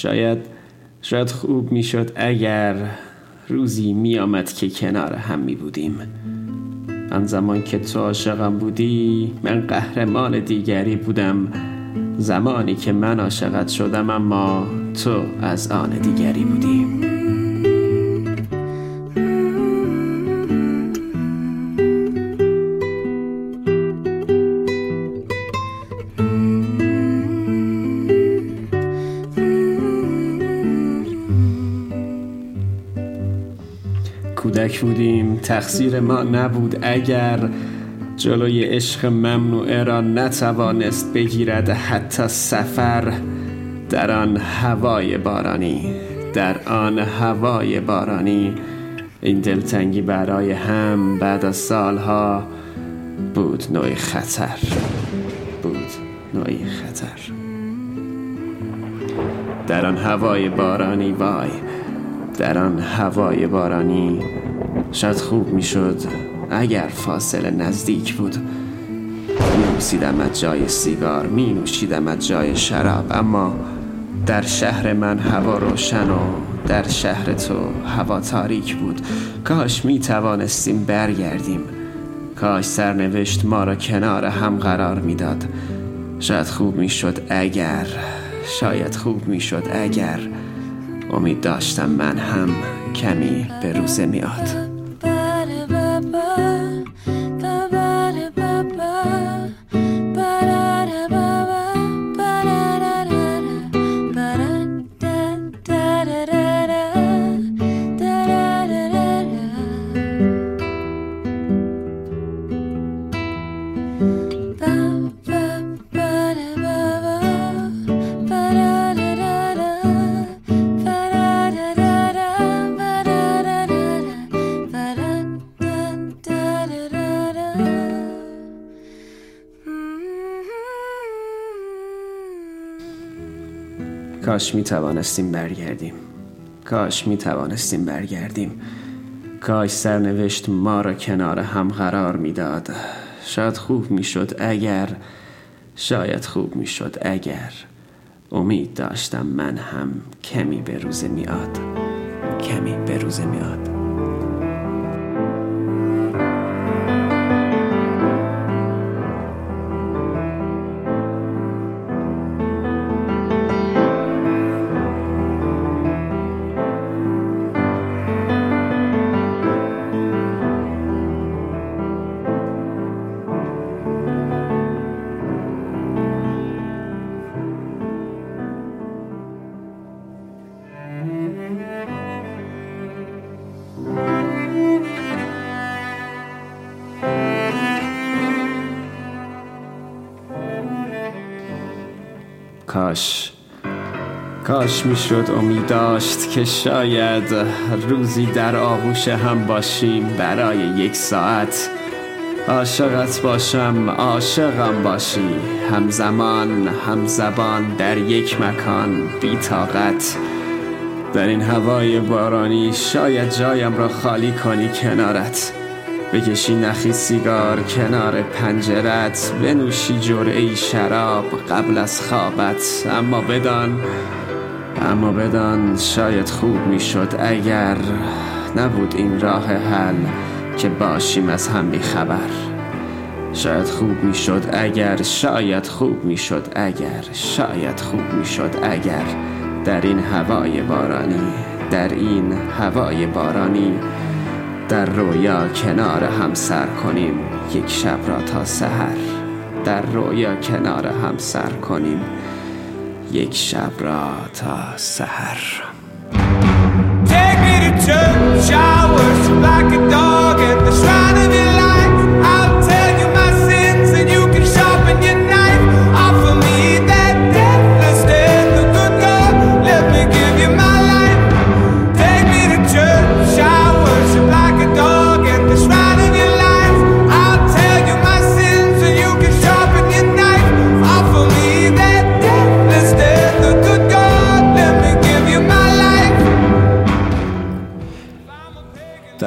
شاید شاید خوب می‌شد اگر روزی میآمد که کنار هم می بودیم آن زمان که تو عاشقم بودی من قهرمان دیگری بودم. زمانی که من عاشقت شدم اما تو از آن دیگری بودی. کودک بودیم. تقصیر ما نبود اگر جلوی عشق ممنوعه را نتوانست بگیرد حتی سفر در آن هوای بارانی. در آن هوای بارانی. این دلتنگی برای هم بعد از سالها بود نوعی خطر. بود نوعی خطر. در آن هوای بارانی وای. در آن هوای بارانی شاید خوب می‌شد اگر فاصله نزدیک بود. می از جای سیگار می نوشیدم از جای شراب اما در شهر من هوا روشن و در شهر تو هوا تاریک بود. کاش می توانستیم برگردیم. کاش سرنوشت ما را کنار هم قرار می‌داد. شاید خوب می‌شد اگر شاید خوب می‌شد اگر امید داشتم من هم کمی به روزه میاد. کاش می توانستیم برگردیم. کاش می توانستیم برگردیم. کاش سرنوشت ما را کنار هم قرار می‌داد. شاید خوب می‌شد اگر شاید خوب می‌شد اگر. امید داشتم من هم کمی به روز میاد کمی به روز میاد کاش کاش می‌شد امید داشت که شاید روزی در آغوش هم باشیم برای یک ساعت. عاشقت باشم عاشقم باشی همزمان همزبان در یک مکان بی طاقت. در این هوای بارانی شاید جایم را خالی کنی کنارت. بکشی نخی سیگار کنار پنجرت بنوشی جرعه شراب قبل از خوابت. اما بدان اما بدان شاید خوب می‌شد اگر نبود این راه حل که باشیم از هم بیخبر شاید خوب می‌شد اگر شاید خوب می‌شد اگر شاید خوب می‌شد اگر. در این هوای بارانی در این هوای بارانی در رویا کنار هم سر کنیم یک شب را تا سحر. در رویا کنار هم سر کنیم یک شب را تا سحر. Take me to church, worship like a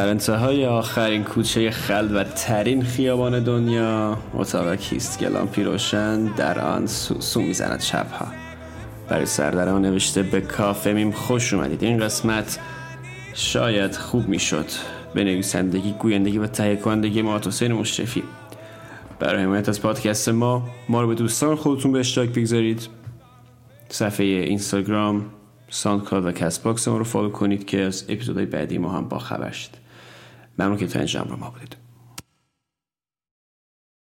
انتهای آخرین کوچه و ترین خیابان دنیا اتاق کیست که لامپی روشن در آن سو, سو می‌زند شبها. برای سردرم نوشته به کافه میم خوش اومدید. این قسمت شاید خوب می‌شد. به نویسندگی گویندگی و تهیه کنندگی ما حسین مشرفی. برای حمایت از پادکست ما ما رو به دوستان خودتون به اشتراک بگذارید. صفحه اینستاگرام SoundCloud و Castbox ما رو فالو کنید که از اپیزودهای بعدی ما هم با خبر شید ممنون که تا اینجا با ما بودید.